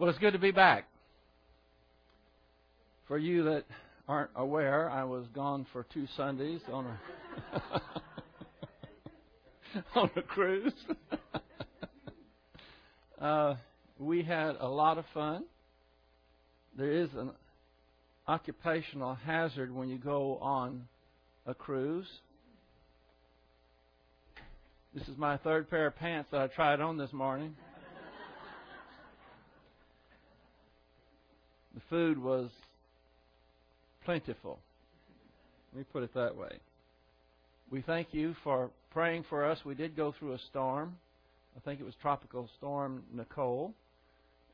Well, it's good to be back. For you that aren't aware, I was gone for two Sundays on a on a cruise. uh, we had a lot of fun. There is an occupational hazard when you go on a cruise. This is my third pair of pants that I tried on this morning. Food was plentiful. Let me put it that way. We thank you for praying for us. We did go through a storm. I think it was Tropical Storm Nicole.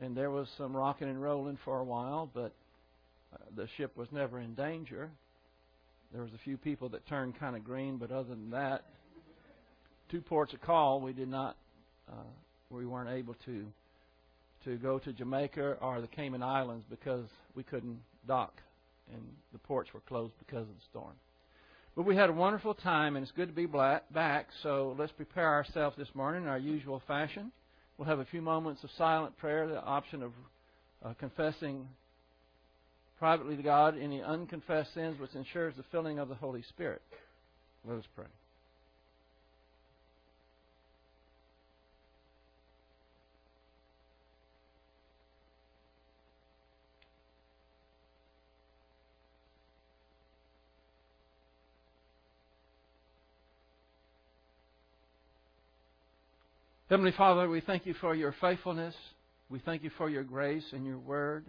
And there was some rocking and rolling for a while, but uh, the ship was never in danger. There was a few people that turned kind of green, but other than that, two ports of call, we did not, uh, we weren't able to to go to Jamaica or the Cayman Islands because we couldn't dock and the ports were closed because of the storm. But we had a wonderful time, and it's good to be back. So let's prepare ourselves this morning in our usual fashion. We'll have a few moments of silent prayer, the option of uh, confessing privately to God any unconfessed sins, which ensures the filling of the Holy Spirit. Let us pray. Heavenly Father, we thank you for your faithfulness. We thank you for your grace and your word.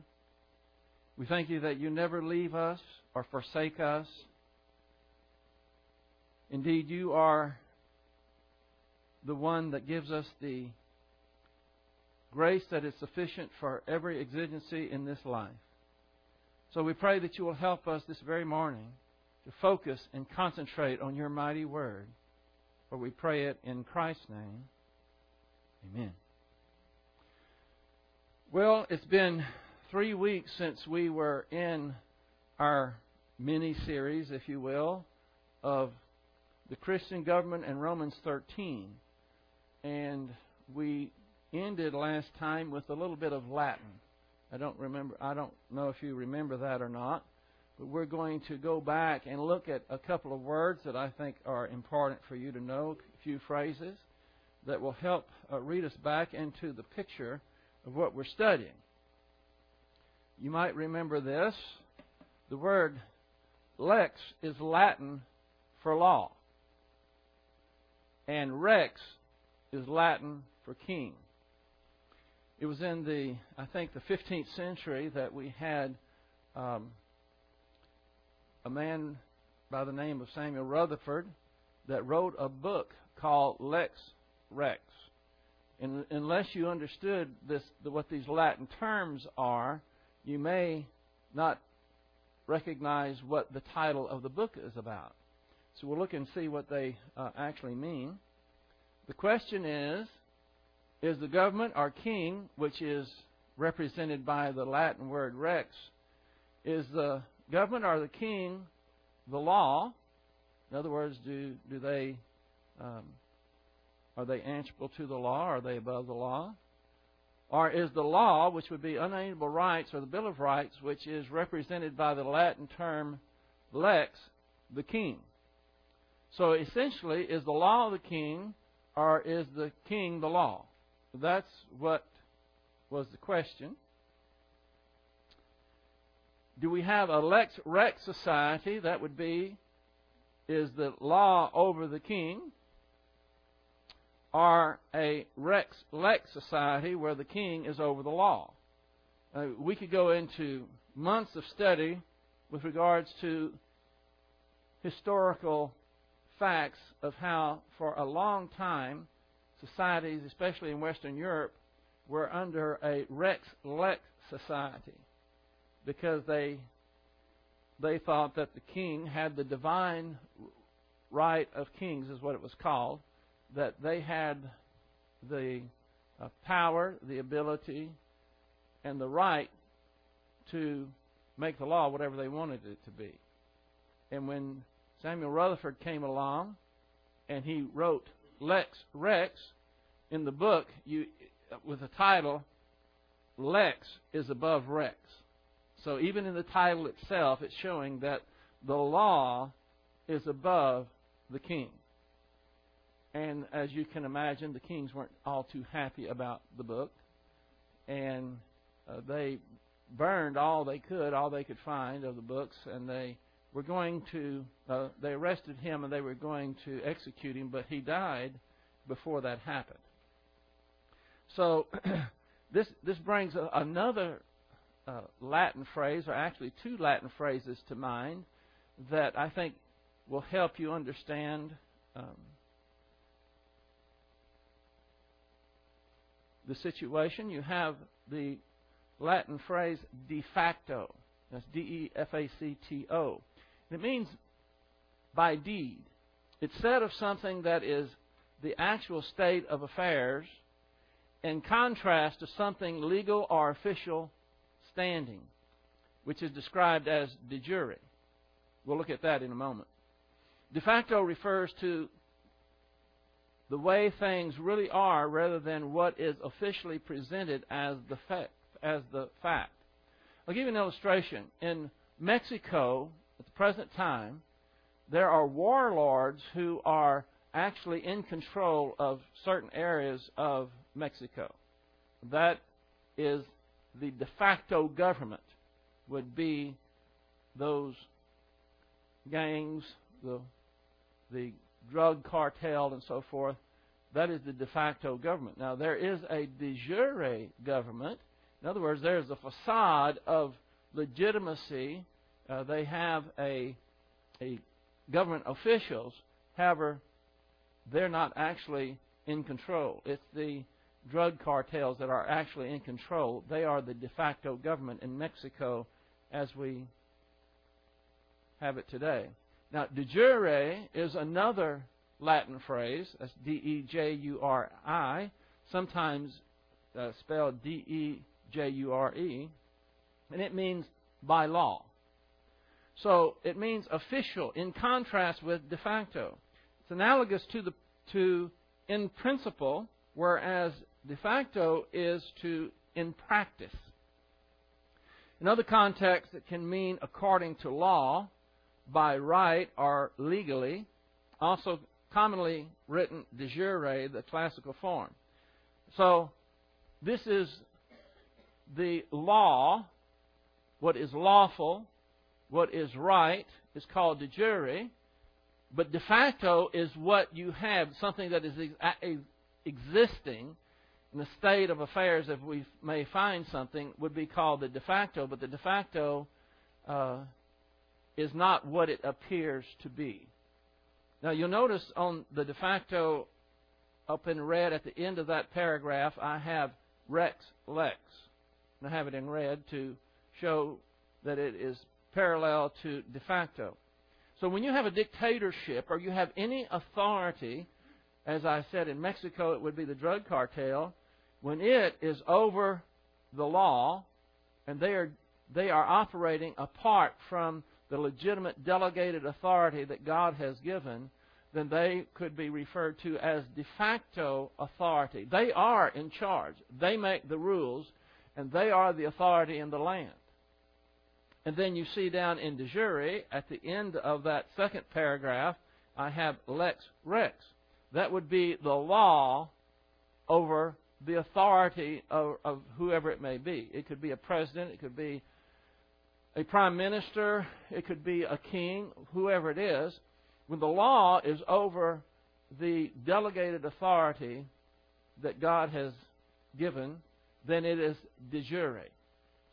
We thank you that you never leave us or forsake us. Indeed, you are the one that gives us the grace that is sufficient for every exigency in this life. So we pray that you will help us this very morning to focus and concentrate on your mighty word. For we pray it in Christ's name. Amen. Well, it's been three weeks since we were in our mini series, if you will, of the Christian government and Romans 13. And we ended last time with a little bit of Latin. I don't remember I don't know if you remember that or not, but we're going to go back and look at a couple of words that I think are important for you to know, a few phrases that will help uh, read us back into the picture of what we're studying. You might remember this. The word lex is Latin for law, and rex is Latin for king. It was in the, I think, the 15th century that we had um, a man by the name of Samuel Rutherford that wrote a book called Lex rex. And unless you understood this, what these Latin terms are, you may not recognize what the title of the book is about. So we'll look and see what they uh, actually mean. The question is Is the government or king, which is represented by the Latin word rex, is the government or the king the law? In other words, do, do they um, are they answerable to the law? Are they above the law? Or is the law, which would be unalienable rights, or the Bill of Rights, which is represented by the Latin term lex, the king? So essentially, is the law the king, or is the king the law? That's what was the question. Do we have a lex rex society? That would be, is the law over the king? Are a rex lex society where the king is over the law. Uh, we could go into months of study with regards to historical facts of how, for a long time, societies, especially in Western Europe, were under a rex lex society because they they thought that the king had the divine right of kings, is what it was called, that they had the uh, power, the ability, and the right to make the law whatever they wanted it to be. And when Samuel Rutherford came along and he wrote Lex Rex in the book you, with the title lex is above rex. So even in the title itself, it's showing that the law is above the king. And as you can imagine, the kings weren't all too happy about the book. And uh, they burned all they could, all they could find of the books, and they were going to, uh, they arrested him and they were going to execute him, but he died before that happened. So this this brings a, another uh, Latin phrase, or actually two Latin phrases to mind that I think will help you understand um, the situation. You have the Latin phrase de facto. That's D E F A C T O. It means by deed. It's said of something that is the actual state of affairs in contrast to something legal or official standing, which is described as de jure. We'll look at that in a moment. De facto refers to the way things really are rather than what is officially presented as the fact. As the fact. I'll give you an illustration. In Mexico, at the present time, there are warlords who are actually in control of certain areas of Mexico. That is the de facto government, would be those gangs, the, the drug cartel, and so forth. That is the de facto government. Now, there is a de jure government. In other words, there's a facade of legitimacy. Uh, they have a, a government officials. However, they're not actually in control. It's the drug cartels that are actually in control. They are the de facto government in Mexico as we have it today. Now, de jure is another Latin phrase. That's D E J U R I, sometimes uh, spelled D E J U R E, and it means by law. So it means official in contrast with de facto. It's analogous to the to in principle, whereas de facto is to in practice. In other contexts, it can mean according to law, by right, or legally. Also, commonly written de jure, the classical form. So, this is the law. What is lawful, what is right, is called de jure. But de facto is what you have, something that is existing in the state of affairs, if we may find something, would be called the de facto, but the de facto uh, is not what it appears to be. Now, you'll notice on the de facto up in red at the end of that paragraph, I have rex lex. And I have it in red to show that it is parallel to de facto. So when you have a dictatorship or you have any authority, as I said in Mexico, it would be the drug cartel, when it is over the law and they are they are operating apart from the legitimate delegated authority that God has given, then they could be referred to as de facto authority. They are in charge. They make the rules, and they are the authority in the land. And then you see down in de jure, at the end of that second paragraph, I have lex rex. That would be the law over the authority of, of whoever it may be. It could be a president, it could be a prime minister, it could be a king, whoever it is. When the law is over the delegated authority that God has given, then it is de jure.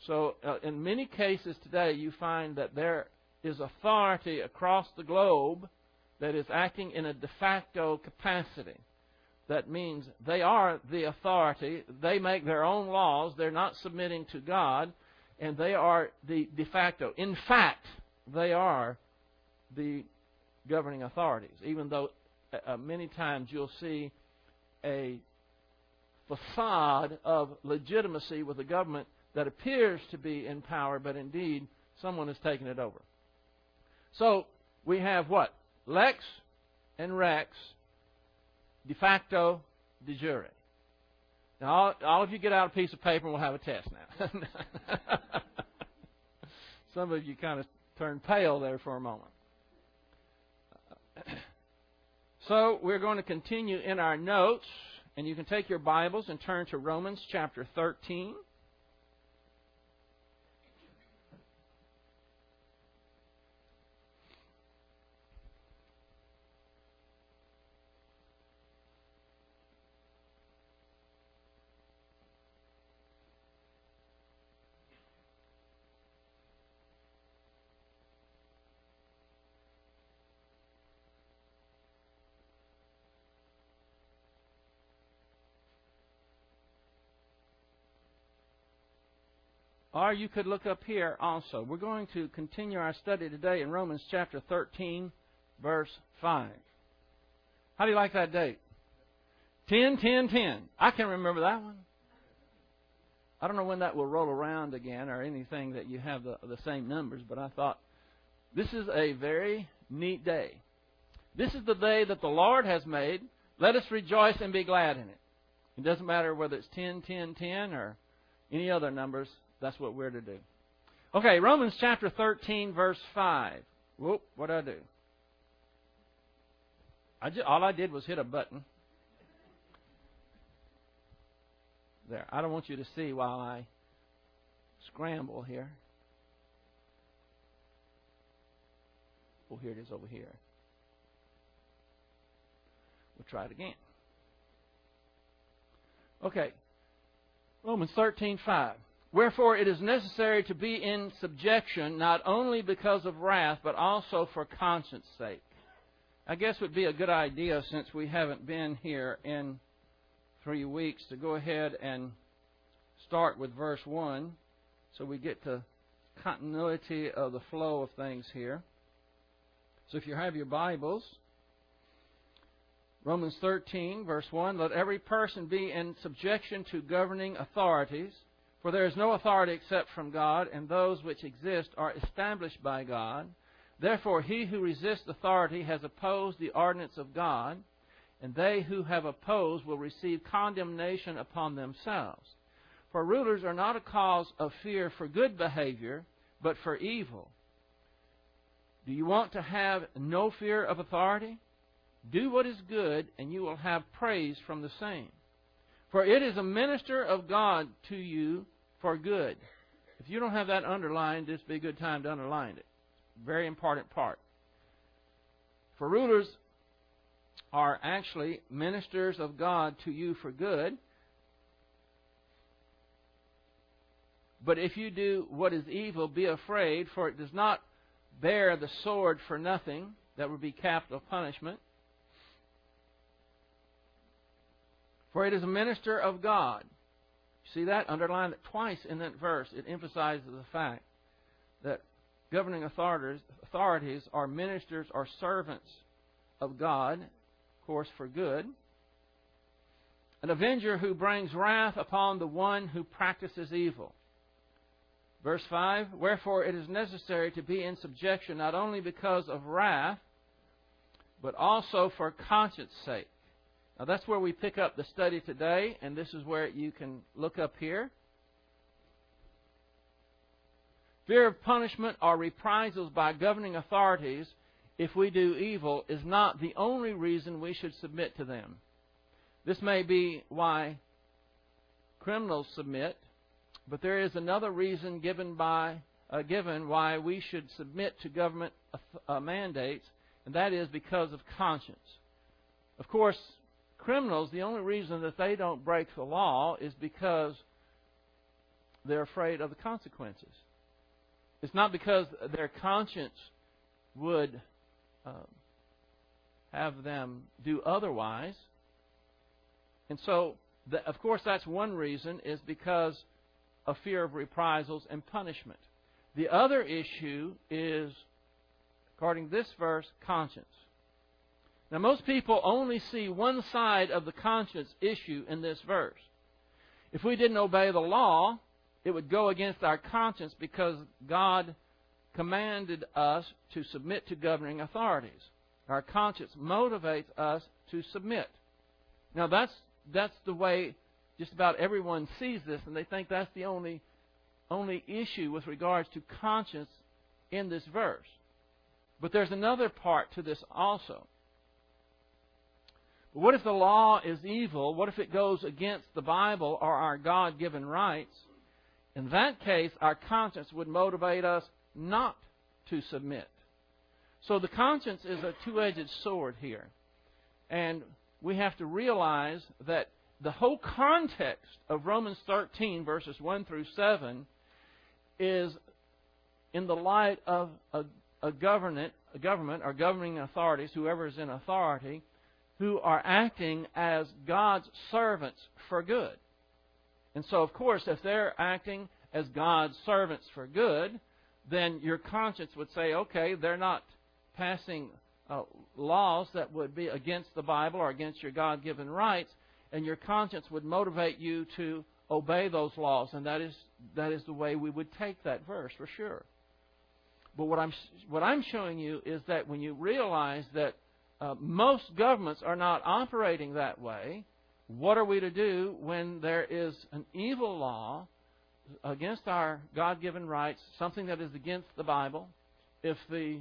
So, uh, in many cases today, you find that there is authority across the globe that is acting in a de facto capacity. That means they are the authority. They make their own laws. They're not submitting to God. And they are the de facto. In fact, they are the governing authorities. Even though uh, uh many times you'll see a facade of legitimacy with the government that appears to be in power, but indeed someone has taken it over. So we have what? Lex and Rex, de facto, de jure. Now, all, all of you get out a piece of paper and we'll have a test now. Some of you kind of turned pale there for a moment. So, we're going to continue in our notes, and you can take your Bibles and turn to Romans chapter 13. Or you could look up here also. We're going to continue our study today in Romans chapter 13, verse 5. How do you like that date? 10, 10, 10. I can remember that one. I don't know when that will roll around again or anything that you have the, the same numbers, but I thought this is a very neat day. This is the day that the Lord has made. Let us rejoice and be glad in it. It doesn't matter whether it's 10, 10, 10 or any other numbers. That's what we're to do. Okay, Romans chapter 13, verse 5. Whoop, what did I do? I just, all I did was hit a button. There. I don't want you to see while I scramble here. Oh, here it is over here. We'll try it again. Okay. Romans 13:5. Wherefore it is necessary to be in subjection, not only because of wrath, but also for conscience sake. I guess would be a good idea since we haven't been here in three weeks to go ahead and start with verse 1 so we get to continuity of the flow of things here. So if you have your Bibles, Romans 13, verse 1 Let every person be in subjection to governing authorities for there is no authority except from God, and those which exist are established by God. Therefore, he who resists authority has opposed the ordinance of God, and they who have opposed will receive condemnation upon themselves. For rulers are not a cause of fear for good behavior, but for evil. Do you want to have no fear of authority? Do what is good, and you will have praise from the same. For it is a minister of God to you for good. If you don't have that underlined, this would be a good time to underline it. Very important part. For rulers are actually ministers of God to you for good. But if you do what is evil, be afraid, for it does not bear the sword for nothing. That would be capital punishment. For it is a minister of God See that? Underline it twice in that verse. It emphasizes the fact that governing authorities, authorities are ministers or servants of God, of course, for good. An avenger who brings wrath upon the one who practices evil. Verse 5 Wherefore it is necessary to be in subjection not only because of wrath, but also for conscience sake. Now that's where we pick up the study today, and this is where you can look up here. Fear of punishment or reprisals by governing authorities if we do evil is not the only reason we should submit to them. This may be why criminals submit, but there is another reason given by uh, given why we should submit to government uh, mandates, and that is because of conscience. Of course, criminals, the only reason that they don't break the law is because they're afraid of the consequences. It's not because their conscience would um, have them do otherwise. And so, the, of course, that's one reason, is because of fear of reprisals and punishment. The other issue is, according to this verse, conscience. Now, most people only see one side of the conscience issue in this verse. If we didn't obey the law, it would go against our conscience because God commanded us to submit to governing authorities. Our conscience motivates us to submit. Now, that's, that's the way just about everyone sees this and they think that's the only only issue with regards to conscience in this verse. But there's another part to this also. What if the law is evil? What if it goes against the Bible or our God given rights? In that case, our conscience would motivate us not to submit. So the conscience is a two edged sword here. And we have to realize that the whole context of Romans 13, verses 1 through 7, is in the light of a, a government, a government or governing authorities, whoever is in authority, who are acting as God's servants for good. And so, of course, if they're acting as God's servants for good, then your conscience would say, okay, they're not passing uh, laws that would be against the Bible or against your God given rights, and your conscience would motivate you to obey those laws. And that is, that is the way we would take that verse for sure. But what I'm, what I'm showing you is that when you realize that uh, most governments are not operating that way, what are we to do when there is an evil law against our God given rights, something that is against the Bible? If the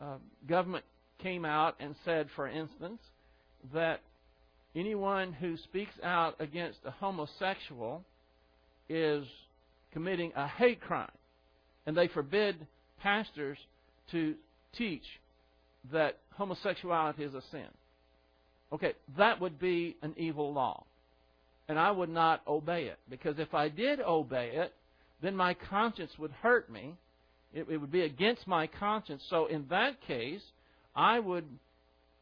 uh, government came out and said, for instance, that anyone who speaks out against a homosexual is committing a hate crime, and they forbid pastors to teach that homosexuality is a sin. Okay, that would be an evil law. And I would not obey it. Because if I did obey it, then my conscience would hurt me. It, it would be against my conscience. So in that case, I would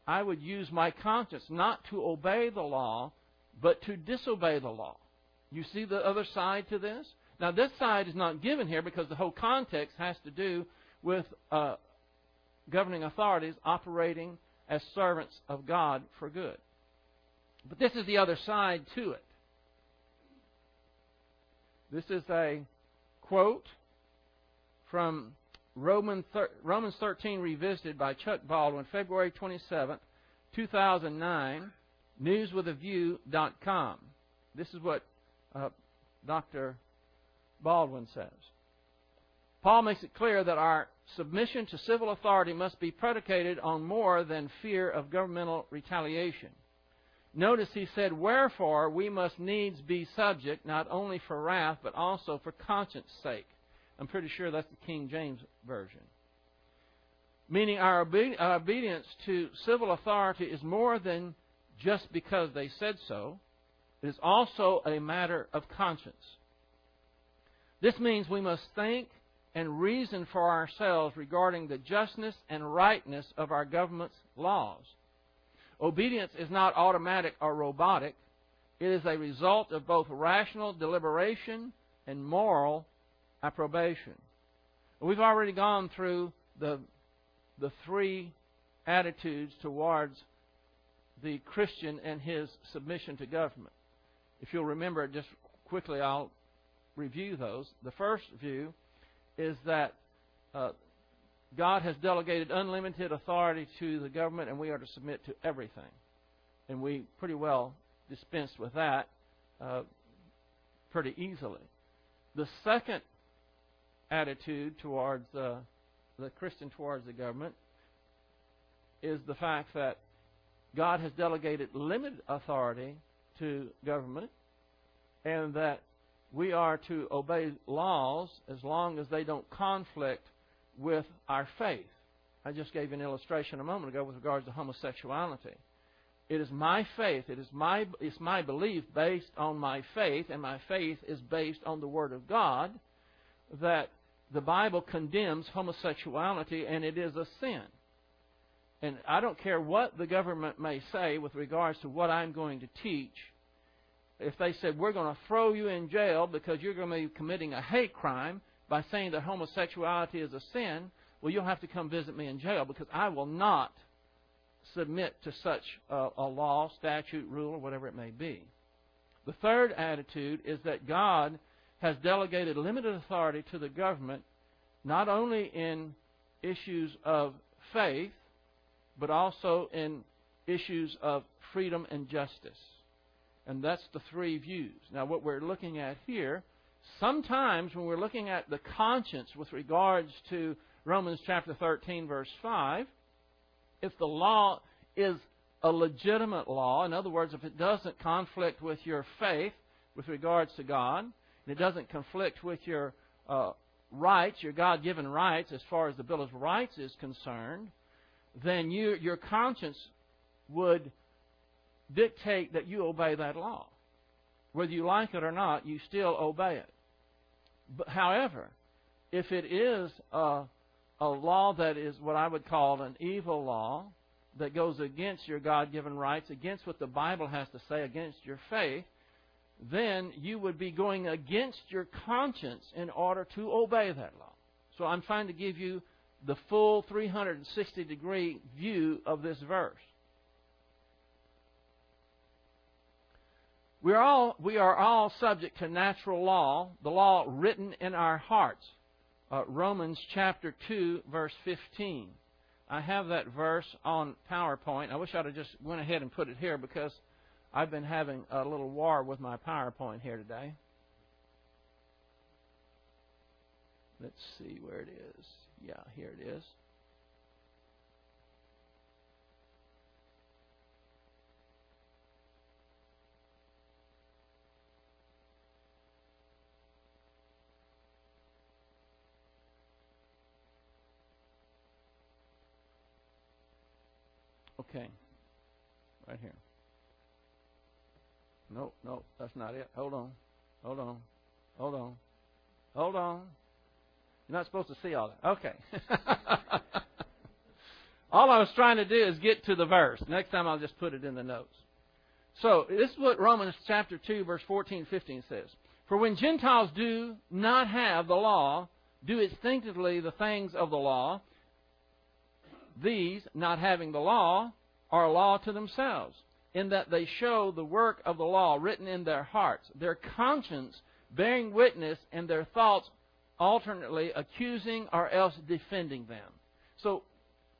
I would use my conscience not to obey the law, but to disobey the law. You see the other side to this? Now, this side is not given here because the whole context has to do with uh, governing authorities operating as servants of God for good. But this is the other side to it. This is a quote from Romans 13 Revisited by Chuck Baldwin, February 27, 2009, newswithaview.com. This is what uh, Dr. Baldwin says. Paul makes it clear that our submission to civil authority must be predicated on more than fear of governmental retaliation. Notice he said, Wherefore we must needs be subject, not only for wrath, but also for conscience sake. I'm pretty sure that's the King James Version. Meaning our, obedience to civil authority is more than just because they said so. It is also a matter of conscience. This means we must think and reason for ourselves regarding the justness and rightness of our government's laws. Obedience is not automatic or robotic. It is a result of both rational deliberation and moral approbation. We've already gone through the, the three attitudes towards the Christian and his submission to government. If you'll remember, just quickly, I'll review those. The first view is that uh, God has delegated unlimited authority to the government, and we are to submit to everything. And we pretty well dispensed with that uh, pretty easily. The second attitude towards uh, the Christian towards the government is the fact that God has delegated limited authority to government, and that we are to obey laws as long as they don't conflict with our faith. I just gave an illustration a moment ago with regards to homosexuality. It is my faith, it is my, it's my belief based on my faith, and my faith is based on the Word of God, that the Bible condemns homosexuality and it is a sin. And I don't care what the government may say with regards to what I'm going to teach. If they said, we're going to throw you in jail because you're going to be committing a hate crime by saying that homosexuality is a sin, well, you'll have to come visit me in jail because I will not submit to such a, a law, statute, rule, or whatever it may be. The third attitude is that God has delegated limited authority to the government, not only in issues of faith, but also in issues of freedom and justice. And that's the three views. Now, what we're looking at here, sometimes when we're looking at the conscience with regards to Romans chapter 13, verse 5, if the law is a legitimate law, in other words, if it doesn't conflict with your faith with regards to God, and it doesn't conflict with your uh, rights, your God given rights, as far as the Bill of Rights is concerned, then you, your conscience would dictate that you obey that law. Whether you like it or not, you still obey it. But, however, if it is a, a law that is what I would call an evil law, that goes against your God given rights, against what the Bible has to say, against your faith, then you would be going against your conscience in order to obey that law. So I'm trying to give you the full 360 degree view of this verse. We are all, we are all subject to natural law, the law written in our hearts. Uh, Romans chapter 2, verse 15. I have that verse on PowerPoint. I wish I'd have just went ahead and put it here because I've been having a little war with my PowerPoint here today. Let's see where it is. Yeah, here it is. Okay. Right here. Nope, nope, that's not it. Hold on. Hold on. Hold on. Hold on. You're not supposed to see all that. Okay. all I was trying to do is get to the verse. Next time I'll just put it in the notes. So, this is what Romans chapter 2, verse 14 15 says. For when Gentiles do not have the law, do instinctively the things of the law, these, not having the law, are a law to themselves, in that they show the work of the law written in their hearts, their conscience bearing witness, and their thoughts alternately accusing or else defending them. So,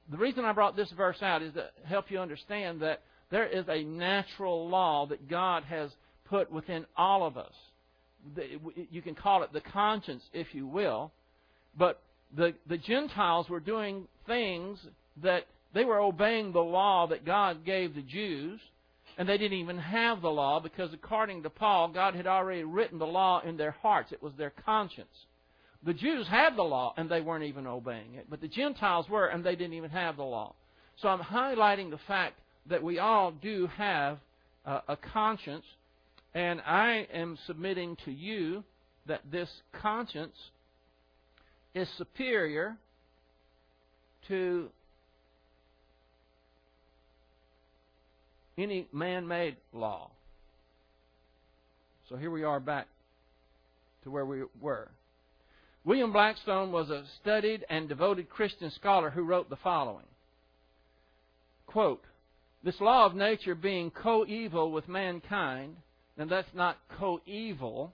the reason I brought this verse out is to help you understand that there is a natural law that God has put within all of us. You can call it the conscience, if you will. But the, the Gentiles were doing things that they were obeying the law that God gave the Jews, and they didn't even have the law because, according to Paul, God had already written the law in their hearts. It was their conscience. The Jews had the law, and they weren't even obeying it, but the Gentiles were, and they didn't even have the law. So I'm highlighting the fact that we all do have a conscience, and I am submitting to you that this conscience is superior to any man made law. So here we are back to where we were. William Blackstone was a studied and devoted Christian scholar who wrote the following Quote, This law of nature being co-evil with mankind, and that's not co-evil,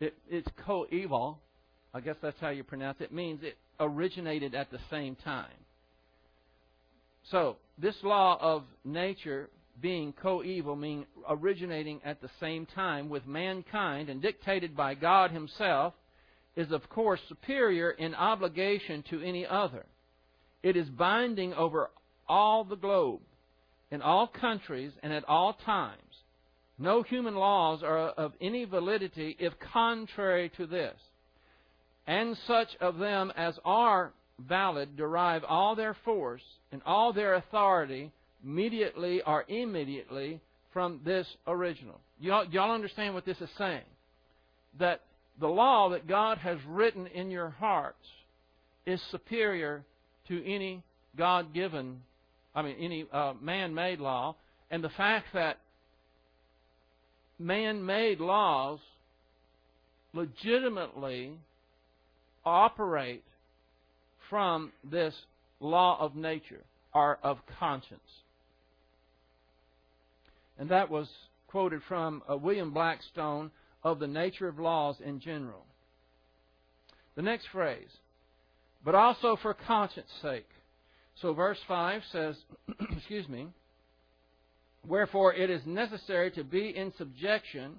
it, it's co-eval, I guess that's how you pronounce it means it originated at the same time. So, this law of nature being co-eval, meaning originating at the same time with mankind and dictated by God himself, is of course superior in obligation to any other. It is binding over all the globe, in all countries, and at all times. No human laws are of any validity if contrary to this. And such of them as are valid derive all their force and all their authority immediately or immediately from this original. Y'all, y'all understand what this is saying? That the law that God has written in your hearts is superior to any God given, I mean, any uh, man made law. And the fact that man made laws legitimately operate from this law of nature or of conscience. And that was quoted from uh, William Blackstone of the nature of laws in general. The next phrase, but also for conscience sake. So verse 5 says, excuse me, Wherefore it is necessary to be in subjection,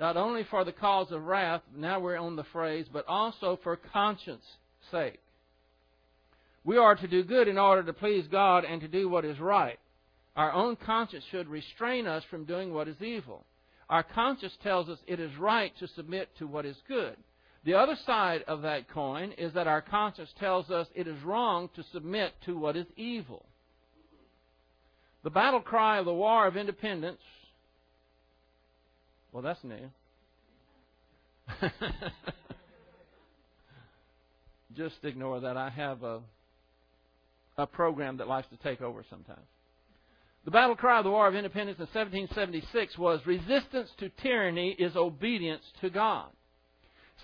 not only for the cause of wrath, now we're on the phrase, but also for conscience sake. We are to do good in order to please God and to do what is right. Our own conscience should restrain us from doing what is evil. Our conscience tells us it is right to submit to what is good. The other side of that coin is that our conscience tells us it is wrong to submit to what is evil. The battle cry of the War of Independence. Well, that's new. Just ignore that. I have a, a program that likes to take over sometimes. The battle cry of the War of Independence in 1776 was resistance to tyranny is obedience to God.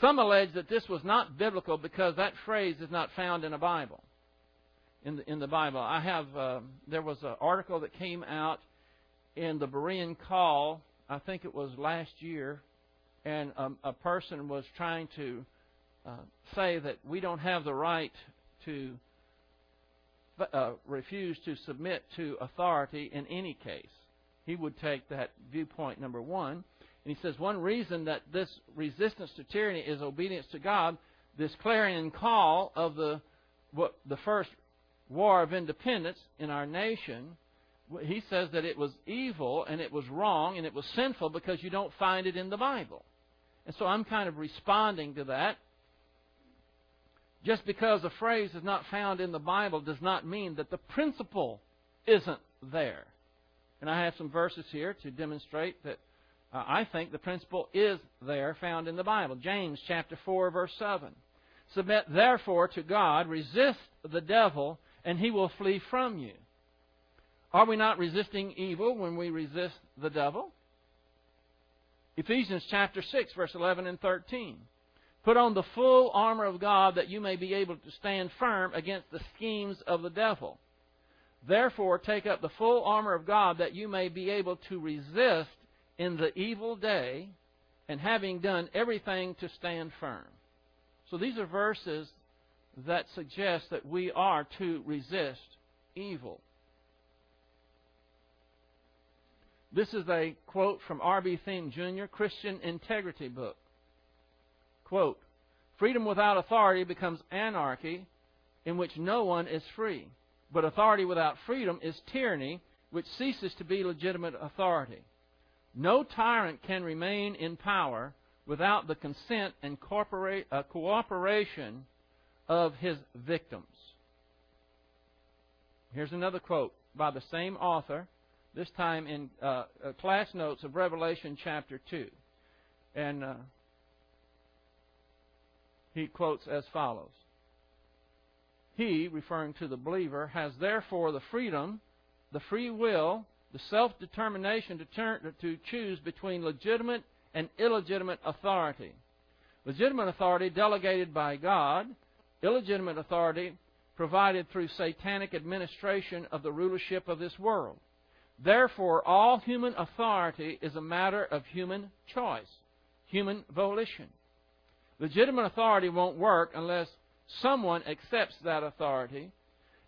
Some allege that this was not biblical because that phrase is not found in a Bible in the, in the Bible. I have uh, there was an article that came out in the Berean Call. I think it was last year, and um, a person was trying to uh, say that we don't have the right to uh, refuse to submit to authority in any case. He would take that viewpoint number one. And he says one reason that this resistance to tyranny is obedience to God, this clarion call of the what the first war of independence in our nation, he says that it was evil and it was wrong and it was sinful because you don't find it in the Bible. And so I'm kind of responding to that. Just because a phrase is not found in the Bible does not mean that the principle isn't there. And I have some verses here to demonstrate that uh, I think the principle is there found in the Bible. James chapter 4 verse 7. Submit therefore to God, resist the devil, and he will flee from you. Are we not resisting evil when we resist the devil? Ephesians chapter 6, verse 11 and 13. Put on the full armor of God that you may be able to stand firm against the schemes of the devil. Therefore, take up the full armor of God that you may be able to resist in the evil day, and having done everything to stand firm. So these are verses that suggest that we are to resist evil. This is a quote from R.B. Thieme Jr., Christian Integrity Book. Quote, Freedom without authority becomes anarchy in which no one is free. But authority without freedom is tyranny, which ceases to be legitimate authority. No tyrant can remain in power without the consent and uh, cooperation of his victims. Here's another quote by the same author, this time in uh, uh, class notes of Revelation chapter 2. And uh, he quotes as follows He, referring to the believer, has therefore the freedom, the free will, the self determination to, to choose between legitimate and illegitimate authority. Legitimate authority delegated by God illegitimate authority provided through satanic administration of the rulership of this world. Therefore, all human authority is a matter of human choice, human volition. Legitimate authority won't work unless someone accepts that authority,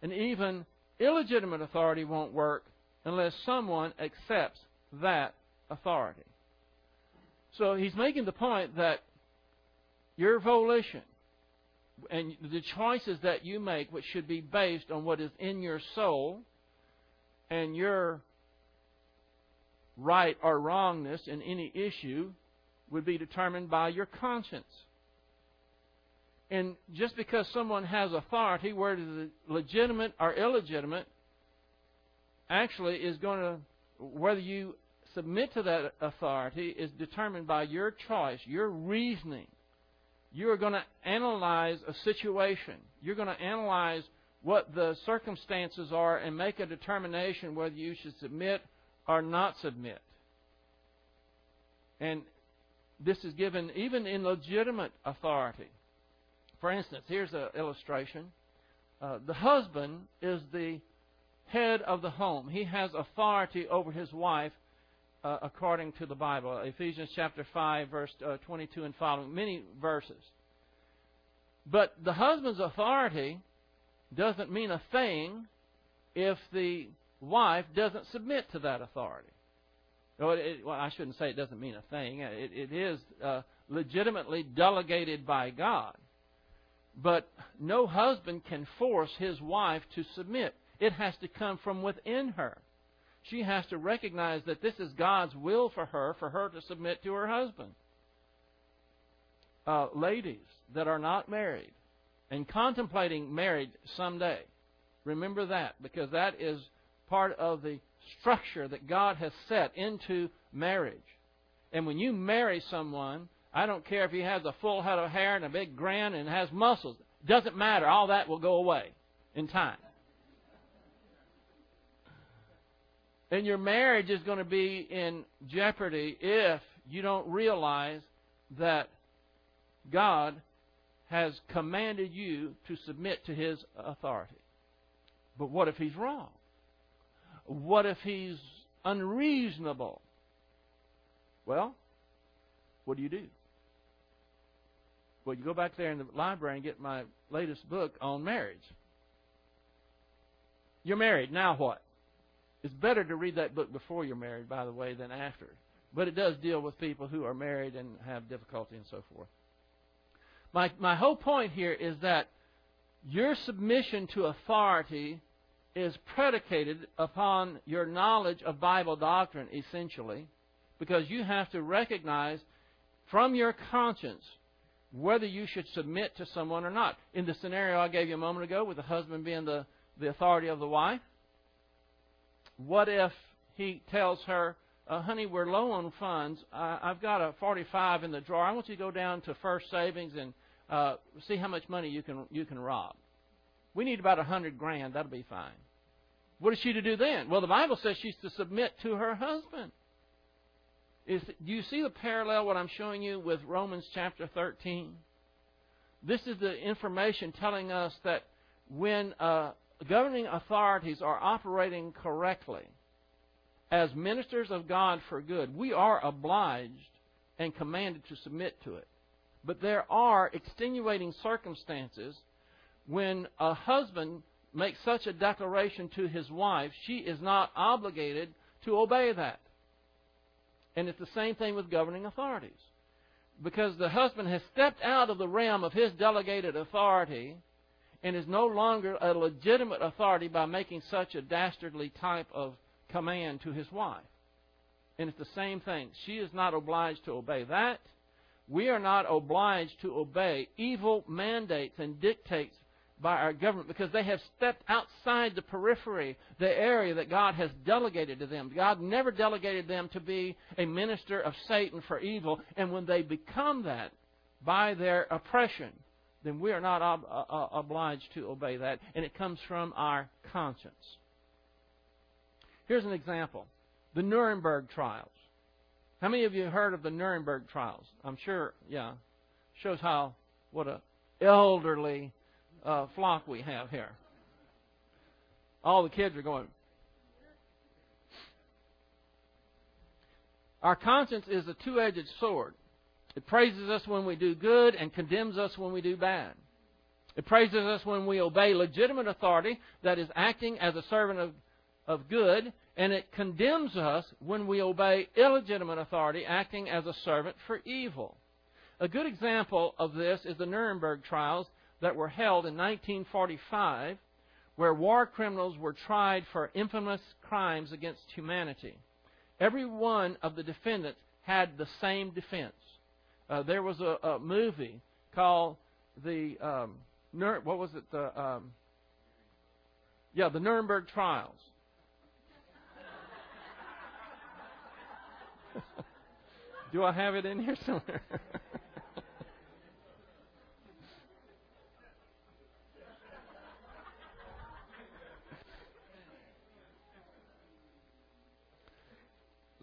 and even illegitimate authority won't work unless someone accepts that authority. So he's making the point that your volition, and the choices that you make, which should be based on what is in your soul and your right or wrongness in any issue, would be determined by your conscience. And just because someone has authority, whether it's legitimate or illegitimate, actually is going to, whether you submit to that authority, is determined by your choice, your reasoning you are going to analyze a situation. You're going to analyze what the circumstances are and make a determination whether you should submit or not submit. And this is given even in legitimate authority. For instance, here's an illustration. Uh, the husband is the head of the home. He has authority over his wife uh, according to the Bible. Ephesians chapter 5, verse uh, 22 and following, many verses. But the husband's authority doesn't mean a thing if the wife doesn't submit to that authority. Well, it, well I shouldn't say it doesn't mean a thing. It, it is uh, legitimately delegated by God. But no husband can force his wife to submit. It has to come from within her. She has to recognize that this is God's will for her, for her to submit to her husband. Uh, ladies that are not married and contemplating marriage someday, remember that because that is part of the structure that God has set into marriage. And when you marry someone, I don't care if he has a full head of hair and a big grin and has muscles. Doesn't matter. All that will go away in time. And your marriage is going to be in jeopardy if you don't realize that God has commanded you to submit to his authority. But what if he's wrong? What if he's unreasonable? Well, what do you do? Well, you go back there in the library and get my latest book on marriage. You're married, now what? It's better to read that book before you're married, by the way, than after. But it does deal with people who are married and have difficulty and so forth. My, my whole point here is that your submission to authority is predicated upon your knowledge of Bible doctrine, essentially, because you have to recognize from your conscience whether you should submit to someone or not. In the scenario I gave you a moment ago, with the husband being the, the authority of the wife, what if he tells her, uh, honey, we're low on funds. I, I've got a 45 in the drawer. I want you to go down to First Savings and uh, see how much money you can you can rob. We need about a hundred grand. That'll be fine. What is she to do then? Well, the Bible says she's to submit to her husband. Is, do you see the parallel, what I'm showing you, with Romans chapter 13? This is the information telling us that when uh, governing authorities are operating correctly, as ministers of God for good, we are obliged and commanded to submit to it. But there are extenuating circumstances when a husband makes such a declaration to his wife, she is not obligated to obey that. And it's the same thing with governing authorities. Because the husband has stepped out of the realm of his delegated authority and is no longer a legitimate authority by making such a dastardly type of command to his wife. And it's the same thing. She is not obliged to obey that. We are not obliged to obey evil mandates and dictates by our government because they have stepped outside the periphery, the area that God has delegated to them. God never delegated them to be a minister of Satan for evil, and when they become that by their oppression, then we are not ob- uh, uh obliged to obey that, and it comes from our conscience. Here's an example the Nuremberg trials. How many of you heard of the Nuremberg trials? I'm sure, yeah. Shows how, what a elderly uh, flock we have here. All the kids are going. Our conscience is a two edged sword. It praises us when we do good and condemns us when we do bad. It praises us when we obey legitimate authority that is acting as a servant of, of good, and it condemns us when we obey illegitimate authority acting as a servant for evil. A good example of this is the Nuremberg trials that were held in 1945 where war criminals were tried for infamous crimes against humanity. Every one of the defendants had the same defense. Uh, there was a, a, movie called the um, what was it the um, yeah the Nuremberg Trials. Do I have it in here somewhere?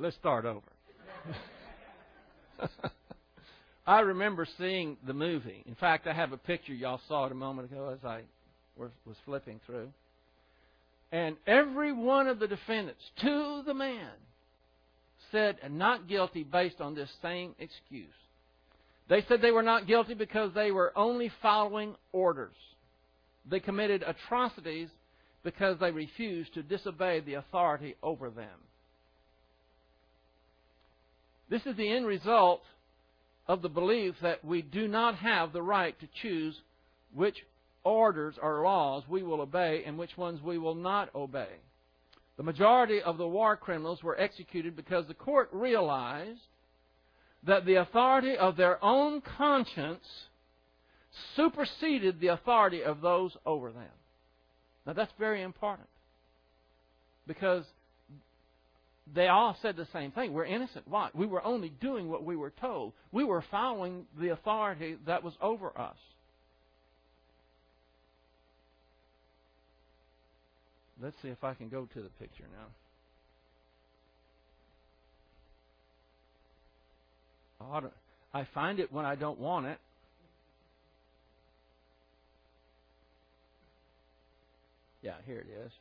Let's start over. I remember seeing the movie. In fact, I have a picture. Y'all saw it a moment ago as I was flipping through. And every one of the defendants, to the man, said not guilty based on this same excuse. They said they were not guilty because they were only following orders. They committed atrocities because they refused to disobey the authority over them. This is the end result of the belief that we do not have the right to choose which orders or laws we will obey and which ones we will not obey. The majority of the war criminals were executed because the court realized that the authority of their own conscience superseded the authority of those over them. Now that's very important. Because they all said the same thing. We're innocent. Why? We were only doing what we were told. We were following the authority that was over us. Let's see if I can go to the picture now. I find it when I don't want it. Yeah, here it is.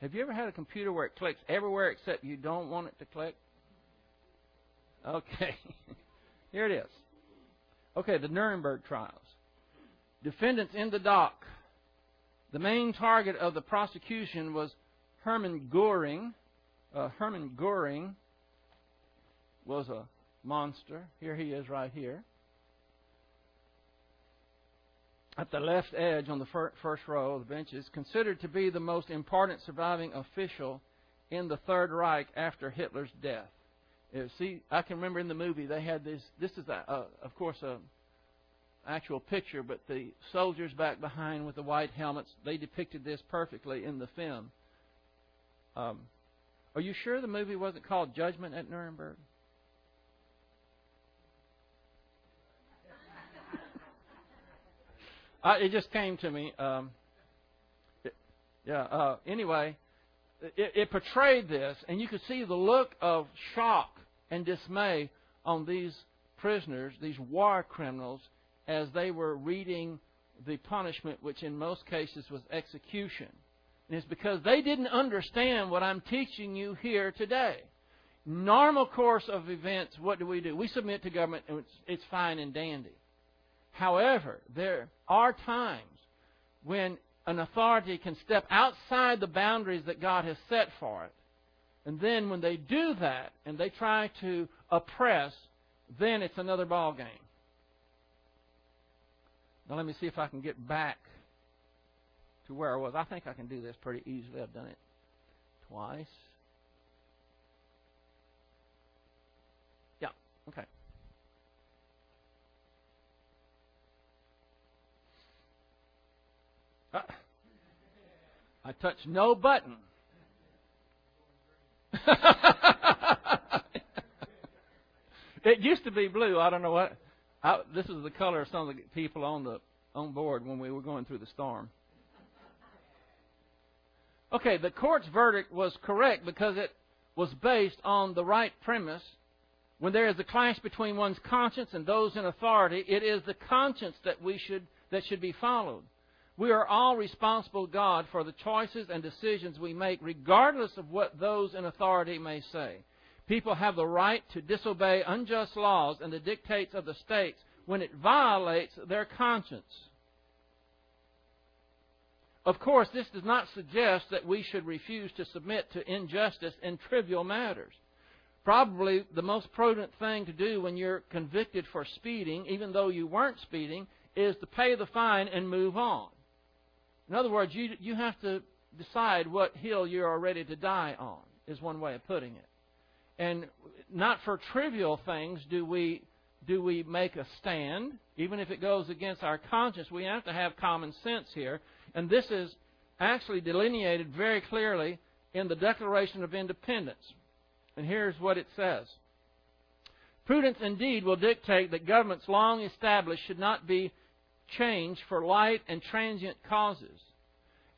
Have you ever had a computer where it clicks everywhere except you don't want it to click? Okay. Here it is. Okay, the Nuremberg trials. Defendants in the dock. The main target of the prosecution was Hermann Goering. Uh, Hermann Goering was a monster. Here he is right here. At the left edge on the first row of the benches, considered to be the most important surviving official in the Third Reich after Hitler's death. See, I can remember in the movie they had this. This is, a, uh, of course, a actual picture, but the soldiers back behind with the white helmets, they depicted this perfectly in the film. Um, are you sure the movie wasn't called Judgment at Nuremberg? I, it just came to me. Um, it, yeah. Uh, anyway, it, it portrayed this, and you could see the look of shock and dismay on these prisoners, these war criminals, as they were reading the punishment, which in most cases was execution. And it's because they didn't understand what I'm teaching you here today. Normal course of events, what do we do? We submit to government, and it's, it's fine and dandy. However, there are times when an authority can step outside the boundaries that God has set for it. And then when they do that and they try to oppress, then it's another ball game. Now let me see if I can get back to where I was. I think I can do this pretty easily. I've done it twice. Yeah, okay. Uh, I touched no button. it used to be blue. I don't know what. I, this is the color of some of the people on the on board when we were going through the storm. Okay, the court's verdict was correct because it was based on the right premise. When there is a clash between one's conscience and those in authority, it is the conscience that we should that should be followed. We are all responsible God for the choices and decisions we make, regardless of what those in authority may say. People have the right to disobey unjust laws and the dictates of the states when it violates their conscience. Of course, this does not suggest that we should refuse to submit to injustice in trivial matters. Probably the most prudent thing to do when you're convicted for speeding, even though you weren't speeding, is to pay the fine and move on. In other words, you, you have to decide what hill you are ready to die on, is one way of putting it. And not for trivial things do we do we make a stand, even if it goes against our conscience. We have to have common sense here. And this is actually delineated very clearly in the Declaration of Independence. And here's what it says Prudence indeed will dictate that governments long established should not be change for light and transient causes.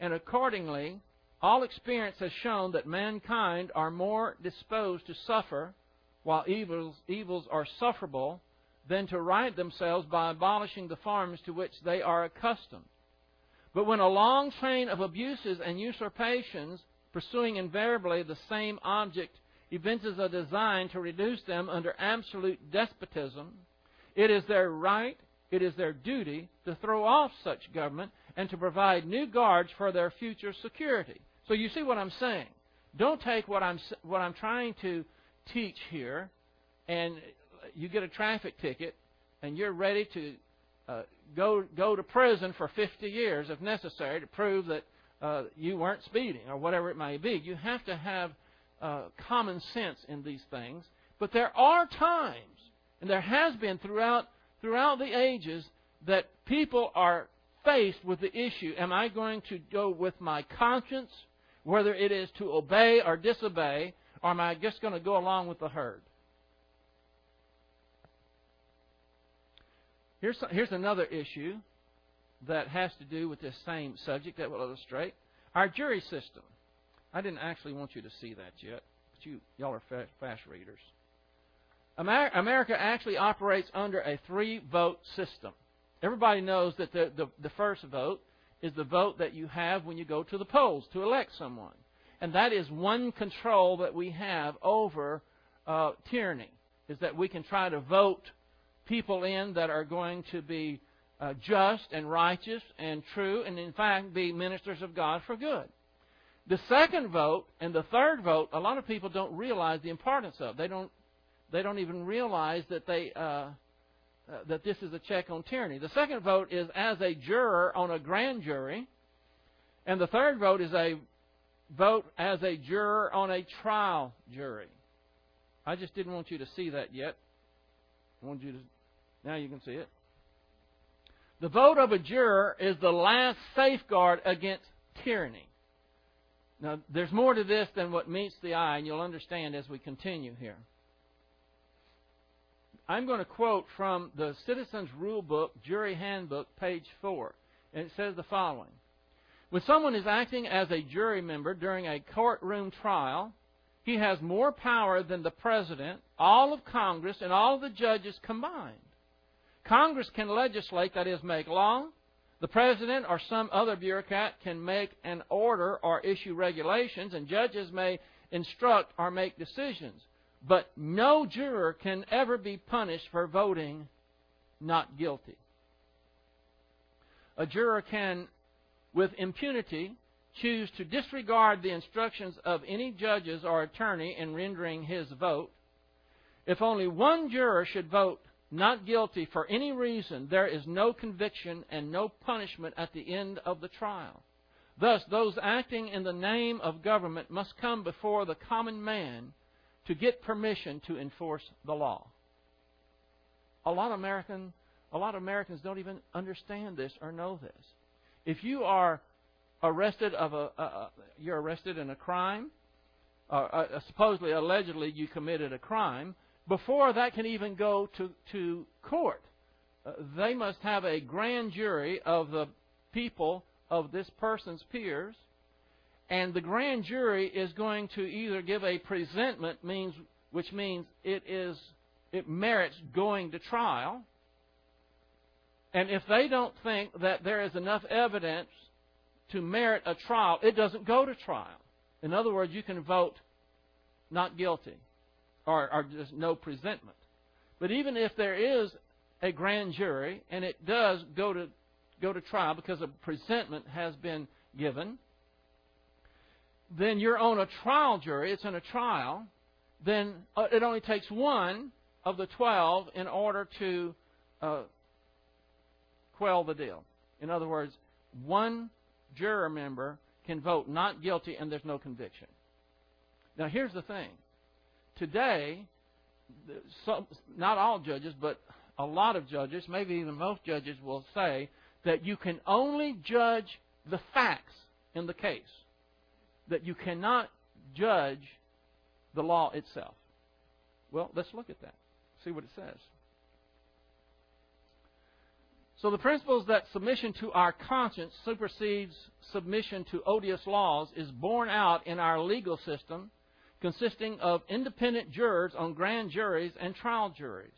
And accordingly, all experience has shown that mankind are more disposed to suffer while evils, evils are sufferable than to right themselves by abolishing the forms to which they are accustomed. But when a long train of abuses and usurpations, pursuing invariably the same object, evinces a design to reduce them under absolute despotism. It is their right, it is their duty to throw off such government and to provide new guards for their future security. So you see what I'm saying. Don't take what I'm what I'm trying to teach here, and you get a traffic ticket, and you're ready to uh, go go to prison for 50 years if necessary to prove that uh, you weren't speeding or whatever it may be. You have to have uh, common sense in these things. But there are times, and there has been throughout throughout the ages, that people are faced with the issue: Am I going to go with my conscience, whether it is to obey or disobey, or am I just going to go along with the herd? Here's, here's another issue that has to do with this same subject that will illustrate our jury system. I didn't actually want you to see that yet, but you y'all are fast readers. America actually operates under a three-vote system. Everybody knows that the, the, the first vote is the vote that you have when you go to the polls to elect someone. And that is one control that we have over uh, tyranny, is that we can try to vote people in that are going to be uh, just and righteous and true, and in fact be ministers of God for good. The second vote and the third vote, a lot of people don't realize the importance of. They don't. They don't even realize that they uh, uh, that this is a check on tyranny. The second vote is as a juror on a grand jury, and the third vote is a vote as a juror on a trial jury. I just didn't want you to see that yet. I wanted you to. Now you can see it. The vote of a juror is the last safeguard against tyranny. Now, there's more to this than what meets the eye, and you'll understand as we continue here. I'm going to quote from the Citizens Rule Book, Jury Handbook, page 4. And it says the following When someone is acting as a jury member during a courtroom trial, he has more power than the President, all of Congress, and all the judges combined. Congress can legislate, that is, make law. The President or some other bureaucrat can make an order or issue regulations, and judges may instruct or make decisions. But no juror can ever be punished for voting not guilty. A juror can, with impunity, choose to disregard the instructions of any judges or attorney in rendering his vote. If only one juror should vote not guilty for any reason, there is no conviction and no punishment at the end of the trial. Thus, those acting in the name of government must come before the common man to get permission to enforce the law. A lot of American, a lot of Americans don't even understand this or know this. If you are arrested of a, you're arrested in a crime, uh, uh, supposedly allegedly you committed a crime, before that can even go to, to court, uh, they must have a grand jury of the people of this person's peers, and the grand jury is going to either give a presentment, means which means it is it merits going to trial. And if they don't think that there is enough evidence to merit a trial, it doesn't go to trial. In other words, you can vote not guilty or, or just no presentment. But even if there is a grand jury and it does go to go to trial because a presentment has been given, then you're on a trial jury. It's in a trial. Then uh, it only takes one of the twelve in order to uh, quell the deal. In other words, one juror member can vote not guilty and there's no conviction. Now, here's the thing today, some, not all judges, but a lot of judges, maybe even most judges, will say that you can only judge the facts in the case, that you cannot judge the law itself. Well, let's look at that, see what it says. So, the principles that submission to our conscience supersedes submission to odious laws is borne out in our legal system consisting of independent jurors on grand juries and trial juries.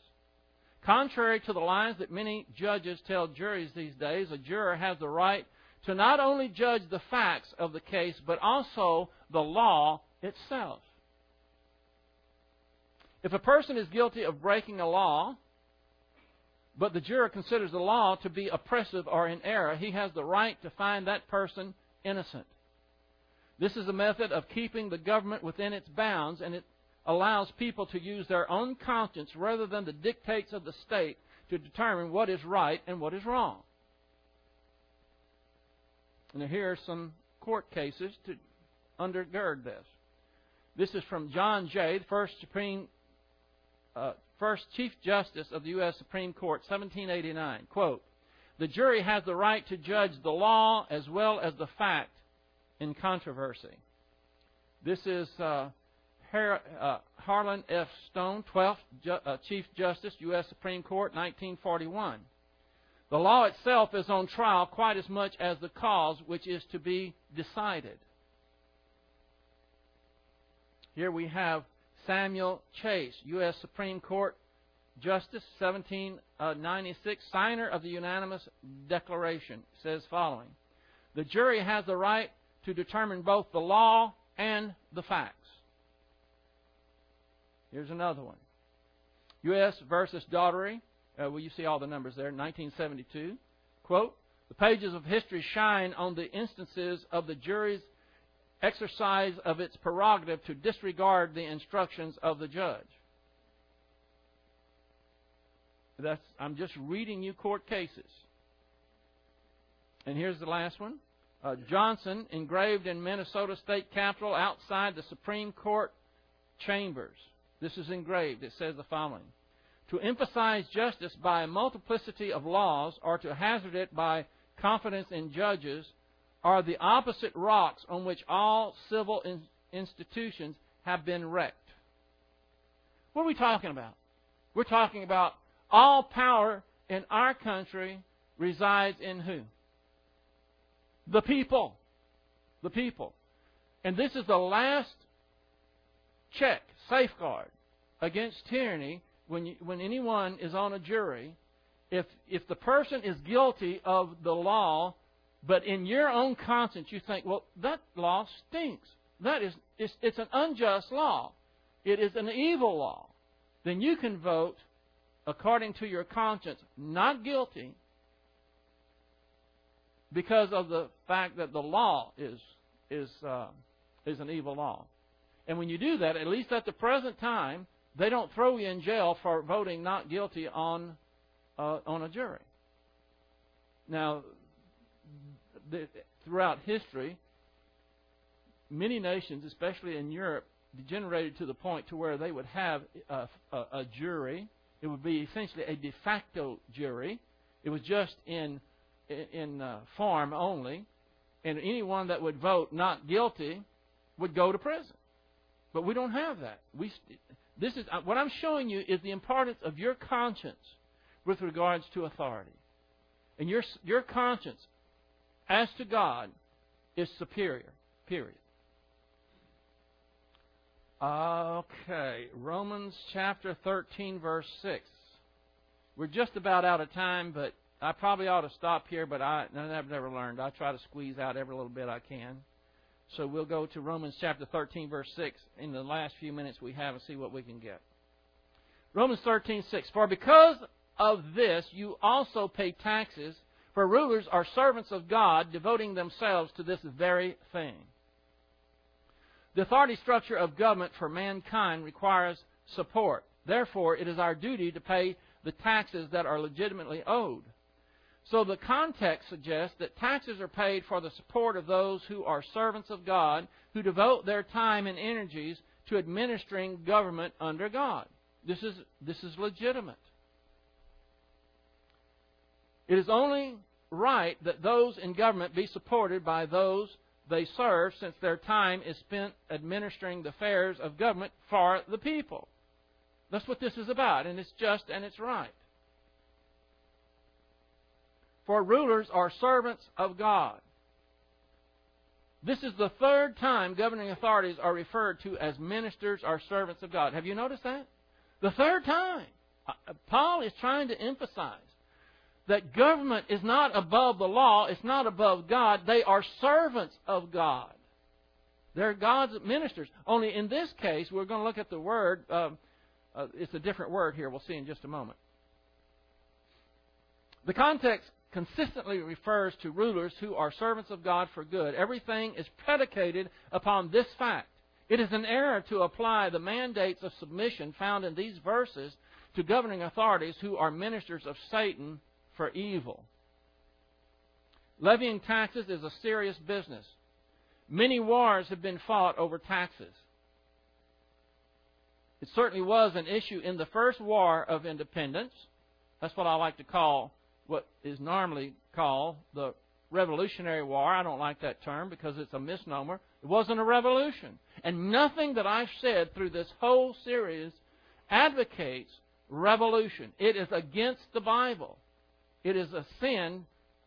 Contrary to the lies that many judges tell juries these days, a juror has the right to not only judge the facts of the case, but also the law itself. If a person is guilty of breaking a law, but the juror considers the law to be oppressive or in error, he has the right to find that person innocent. This is a method of keeping the government within its bounds, and it allows people to use their own conscience rather than the dictates of the state to determine what is right and what is wrong. And here are some court cases to undergird this. This is from John Jay, the first Supreme, uh, first Chief Justice of the U.S. Supreme Court, 1789. Quote: The jury has the right to judge the law as well as the fact in controversy. This is uh, Har- uh, Harlan F. Stone, 12th Ju- uh, Chief Justice, U.S. Supreme Court, 1941. The law itself is on trial quite as much as the cause which is to be decided. Here we have Samuel Chase, U.S. Supreme Court Justice, 1796, signer of the unanimous declaration, says following The jury has the right to determine both the law and the facts. Here's another one. U.S. versus Dougherty. Uh, well, you see all the numbers there. 1972. Quote, the pages of history shine on the instances of the jury's exercise of its prerogative to disregard the instructions of the judge. That's, I'm just reading you court cases. And here's the last one. Uh, Johnson, engraved in Minnesota State Capitol outside the Supreme Court chambers. This is engraved. It says the following To emphasize justice by a multiplicity of laws or to hazard it by confidence in judges are the opposite rocks on which all civil in- institutions have been wrecked. What are we talking about? We're talking about all power in our country resides in who? The people. The people. And this is the last check, safeguard against tyranny when, you, when anyone is on a jury. If, if the person is guilty of the law, but in your own conscience you think, well, that law stinks. That is, it's, it's an unjust law. It is an evil law. Then you can vote according to your conscience, not guilty, because of the fact that the law is is uh, is an evil law. And when you do that, at least at the present time, they don't throw you in jail for voting not guilty on uh, on a jury. Now, the, throughout history, many nations, especially in Europe, degenerated to the point to where they would have a, a, a jury. It would be essentially a de facto jury. It was just in in uh, form only, and anyone that would vote not guilty would go to prison. But we don't have that. We this is uh, what I'm showing you is the importance of your conscience with regards to authority, and your your conscience as to God is superior. Period. Okay, Romans chapter 13, verse 6. We're just about out of time, but I probably ought to stop here, but I, I've never learned. I try to squeeze out every little bit I can. So we'll go to Romans chapter 13, verse 6 in the last few minutes we have and see what we can get. Romans 13, 6. For because of this you also pay taxes, for rulers are servants of God, devoting themselves to this very thing. The authority structure of government for mankind requires support. Therefore, it is our duty to pay the taxes that are legitimately owed. So the context suggests that taxes are paid for the support of those who are servants of God, who devote their time and energies to administering government under God. This is, this is legitimate. It is only right that those in government be supported by those they serve, since their time is spent administering the affairs of government for the people. That's what this is about, and it's just and it's right. For rulers are servants of God. This is the third time governing authorities are referred to as ministers or servants of God. Have you noticed that? The third time. Uh, Paul is trying to emphasize that government is not above the law, it's not above God. They are servants of God. They're God's ministers. Only in this case, we're going to look at the word uh, uh, it's a different word here. We'll see in just a moment. The context consistently refers to rulers who are servants of God for good. Everything is predicated upon this fact. It is an error to apply the mandates of submission found in these verses to governing authorities who are ministers of Satan for evil. Levying taxes is a serious business. Many wars have been fought over taxes. It certainly was an issue in the first war of independence. That's what I like to call what is normally called the Revolutionary War. I don't like that term because it's a misnomer. It wasn't a revolution. And nothing that I've said through this whole series advocates revolution. It is against the Bible. It is a sin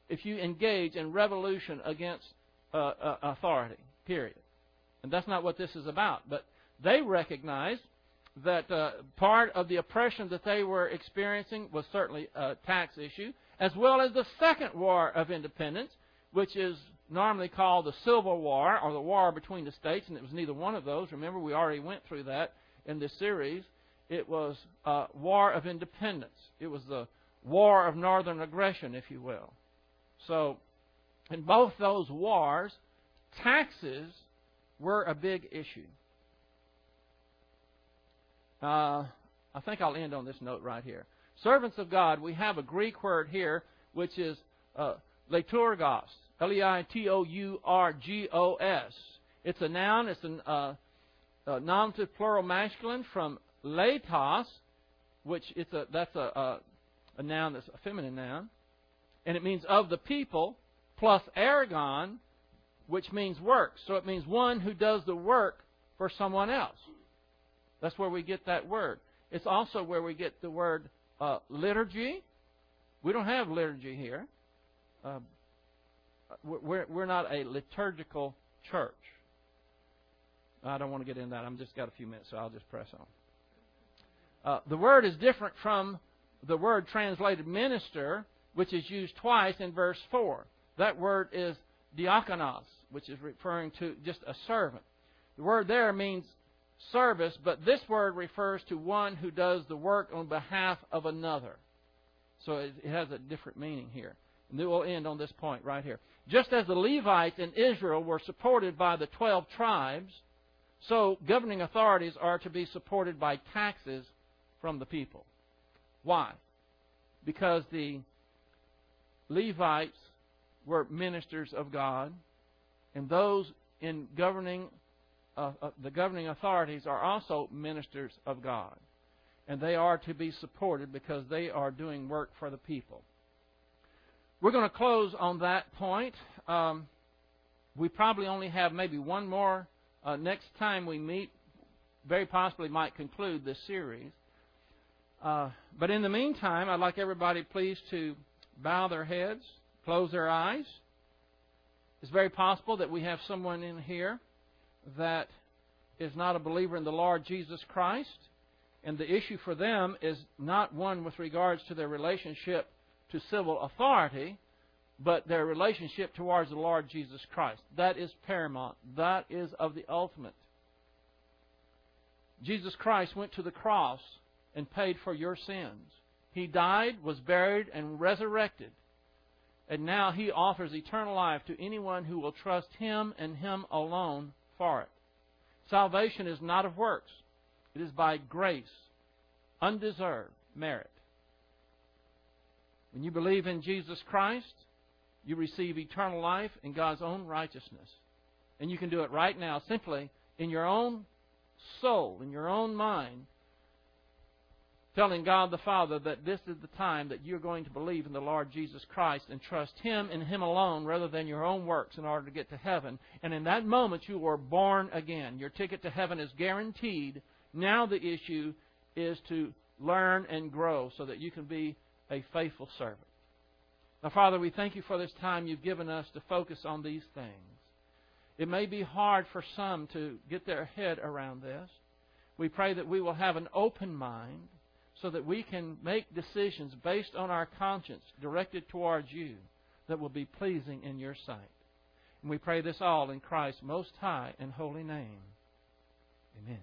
if you engage in revolution against uh, uh, authority, period. And that's not what this is about. But they recognized that uh, part of the oppression that they were experiencing was certainly a tax issue, as well as the Second War of Independence, which is normally called the Civil War or the war between the states, and it was neither one of those. Remember, we already went through that in this series. It was a war of independence. It was the war of northern aggression, if you will. So, in both those wars, taxes were a big issue. Uh, I think I'll end on this note right here. Servants of God, we have a Greek word here which is uh, liturgos, L-E-I-T-O-U-R-G-O-S. It's a noun. It's uh, a nominative plural masculine from latos, which it's a that's a, a, a noun that's a feminine noun, and it means of the people, plus aragon, which means work. So it means one who does the work for someone else. That's where we get that word. It's also where we get the word uh, liturgy. We don't have liturgy here. Uh, we're, we're not a liturgical church. I don't want to get into that. I've just got a few minutes, so I'll just press on. Uh, the word is different from the word translated minister, which is used twice in verse 4. That word is diakonos, which is referring to just a servant. The word there means service, but this word refers to one who does the work on behalf of another. So it, has a different meaning here. And we'll end on this point right here. Just as the Levites in Israel were supported by the 12 tribes, so governing authorities are to be supported by taxes from the people. Why? Because the Levites were ministers of God, and those in governing uh, the governing authorities are also ministers of God. And they are to be supported because they are doing work for the people. We're going to close on that point. Um, we probably only have maybe one more uh, next time we meet. Very possibly might conclude this series. Uh, but in the meantime, I'd like everybody please to bow their heads, close their eyes. It's very possible that we have someone in here that is not a believer in the Lord Jesus Christ, and the issue for them is not one with regards to their relationship to civil authority, but their relationship towards the Lord Jesus Christ. That is paramount. That is of the ultimate. Jesus Christ went to the cross and paid for your sins. He died, was buried, and resurrected. And now he offers eternal life to anyone who will trust him and him alone for it. Salvation is not of works, it is by grace, undeserved merit. When you believe in Jesus Christ, you receive eternal life in God's own righteousness. And you can do it right now simply in your own soul, in your own mind, telling God the Father that this is the time that you're going to believe in the Lord Jesus Christ and trust Him and Him alone rather than your own works in order to get to heaven. And in that moment, you are born again. Your ticket to heaven is guaranteed. Now the issue is to learn and grow so that you can be a faithful servant. Now, Father, we thank you for this time you've given us to focus on these things. It may be hard for some to get their head around this. We pray that we will have an open mind so that we can make decisions based on our conscience directed towards you that will be pleasing in your sight. And we pray this all in Christ's most high and holy name. Amen.